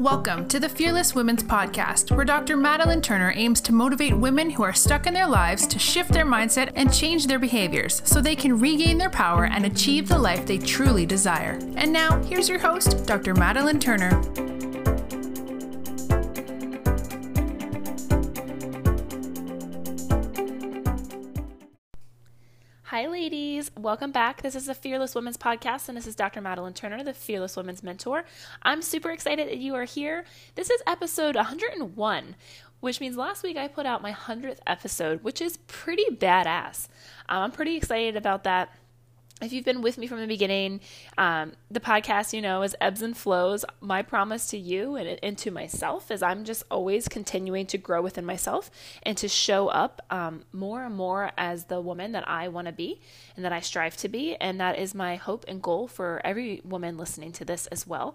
Welcome to the Fearless Women's Podcast, where Dr. Madalyn Turner aims to motivate women who are stuck in their lives to shift their mindset and change their behaviors so they can regain their power and achieve the life they truly desire. And now, here's your host, Dr. Madalyn Turner. Hi, ladies. Welcome back. This is the Fearless Women's Podcast, and this is Dr. Madalyn Turner, the Fearless Women's Mentor. I'm super excited that you are here. This is episode 101, which means last week I put out my 100th episode, which is pretty badass. I'm pretty excited about that if you've been with me from the beginning, um, the podcast, you know, is ebbs and flows. My promise to you and, and to myself is I'm just always continuing to grow within myself and to show up um, more and more as the woman that I want to be and that I strive to be. And that is my hope and goal for every woman listening to this as well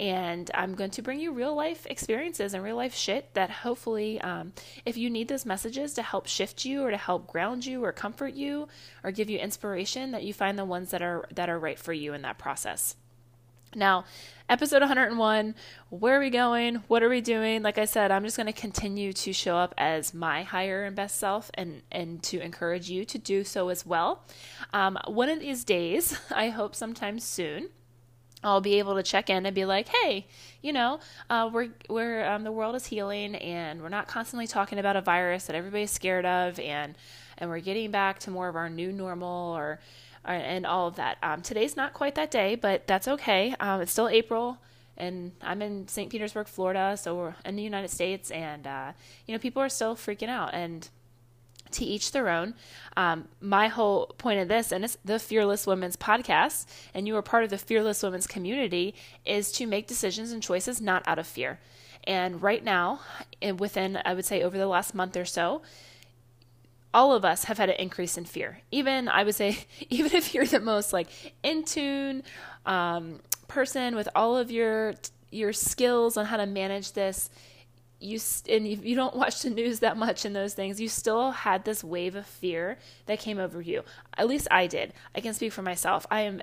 and I'm going to bring you real life experiences and real life shit that hopefully, um, if you need those messages to help shift you or to help ground you or comfort you or give you inspiration, that you find the ones that are that are right for you in that process. Now, episode 101, where are we going? What are we doing? Like I said, I'm just going to continue to show up as my higher and best self and, and to encourage you to do so as well. Um, one of these days, I hope sometime soon, I'll be able to check in and be like, hey, you know, uh, we're we're um, the world is healing, and we're not constantly talking about a virus that everybody's scared of, and and we're getting back to more of our new normal, or, or and all of that. Um, today's not quite that day, but that's okay. Um, it's still April, and I'm in St. Petersburg, Florida, so we're in the United States, and uh, you know, people are still freaking out, and to each their own. Um, my whole point of this, and it's the Fearless Women's podcast, and you are part of the Fearless Women's community, is to make decisions and choices not out of fear. And right now, within, I would say, over the last month or so, all of us have had an increase in fear. Even, I would say, even if you're the most like in tune um, person with all of your your skills on how to manage this, you and if you don't watch the news that much and those things you still had this wave of fear that came over you. At least i did. I can speak for myself. I am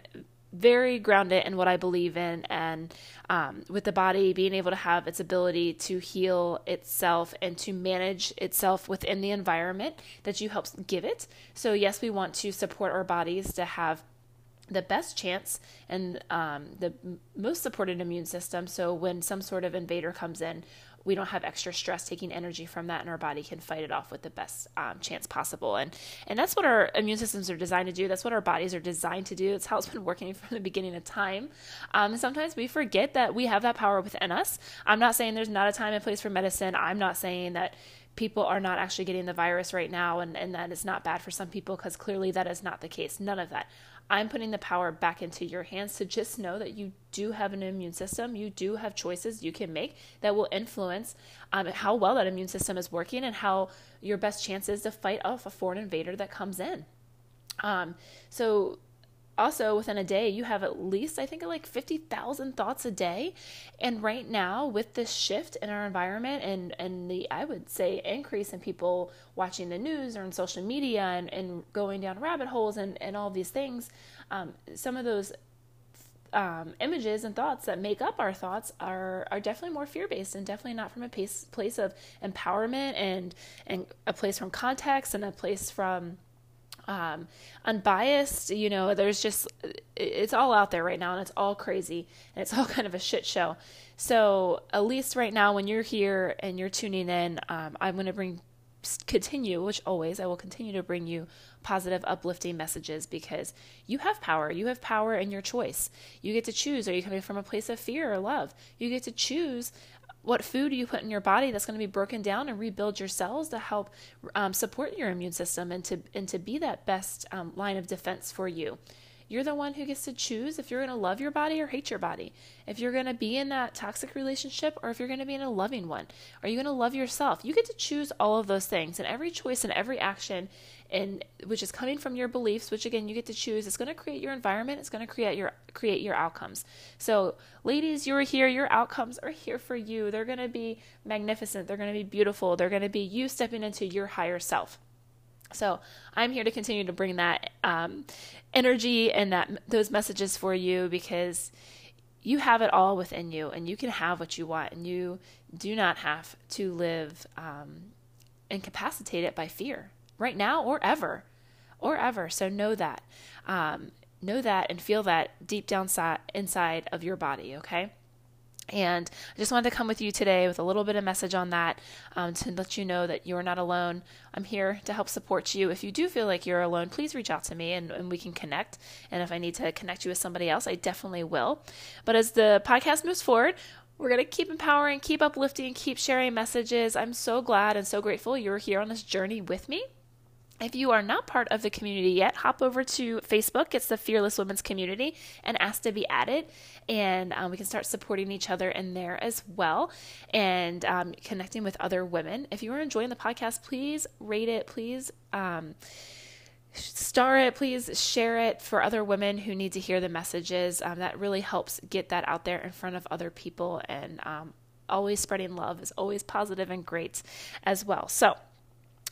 very grounded in what i believe in and um, with the body being able to have its ability to heal itself and to manage itself within the environment that you help give it. So yes we want to support our bodies to have the best chance and um, the most supported immune system. So when some sort of invader comes in, we don't have extra stress taking energy from that and our body can fight it off with the best um, chance possible. And and that's what our immune systems are designed to do. That's what our bodies are designed to do. It's how it's been working from the beginning of time. Um, sometimes we forget that we have that power within us. I'm not saying there's not a time and place for medicine. I'm not saying that people are not actually getting the virus right now and, and that it's not bad for some people because clearly that is not the case. None of that I'm putting the power back into your hands to just know that you do have an immune system. You do have choices you can make that will influence um, how well that immune system is working and how your best chance is to fight off a foreign invader that comes in. Um, so also within a day you have at least i think like 50000 thoughts a day. And right now with this shift in our environment and and the i would say increase in people watching the news or in social media and, and going down rabbit holes and, and all these things um, some of those um, images and thoughts that make up our thoughts are are definitely more fear based and definitely not from a place place of empowerment and and a place from context and a place from um, unbiased. You know, there's just it's all out there right now, and it's all crazy, and it's all kind of a shit show. So at least right now, when you're here and you're tuning in, um, I'm going to bring continue, which always I will continue to bring you positive, uplifting messages because you have power. You have power in your choice. You get to choose. Are you coming from a place of fear or love? You get to choose what food you put in your body that's going to be broken down and rebuild your cells to help um, support your immune system and to and to be that best um, line of defense for you. You're the one who gets to choose if you're going to love your body or hate your body. If you're going to be in that toxic relationship or if you're going to be in a loving one. Are you going to love yourself? You get to choose all of those things. And every choice and every action and which is coming from your beliefs, which again you get to choose, it's going to create your environment, it's going to create your create your outcomes. So, ladies, you're here, your outcomes are here for you. They're going to be magnificent, they're going to be beautiful, they're going to be you stepping into your higher self. So I'm here to continue to bring that um, energy and that those messages for you because you have it all within you and you can have what you want and you do not have to live um, incapacitated by fear right now or ever or ever. So know that um, know that and feel that deep down si- inside of your body okay and I just wanted to come with you today with a little bit of message on that um, to let you know that you're not alone. I'm here to help support you. If you do feel like you're alone, please reach out to me and, and we can connect. And if I need to connect you with somebody else, I definitely will. But as the podcast moves forward, we're going to keep empowering, keep uplifting, keep sharing messages. I'm so glad and so grateful you're here on this journey with me. If you are not part of the community yet, hop over to Facebook. It's the Fearless Women's Community and ask to be added. And um, we can start supporting each other in there as well and um, connecting with other women. If you are enjoying the podcast, please rate it. Please. Um, star it please share it for other women who need to hear the messages um, that really helps get that out there in front of other people and um, always spreading love is always positive and great as well so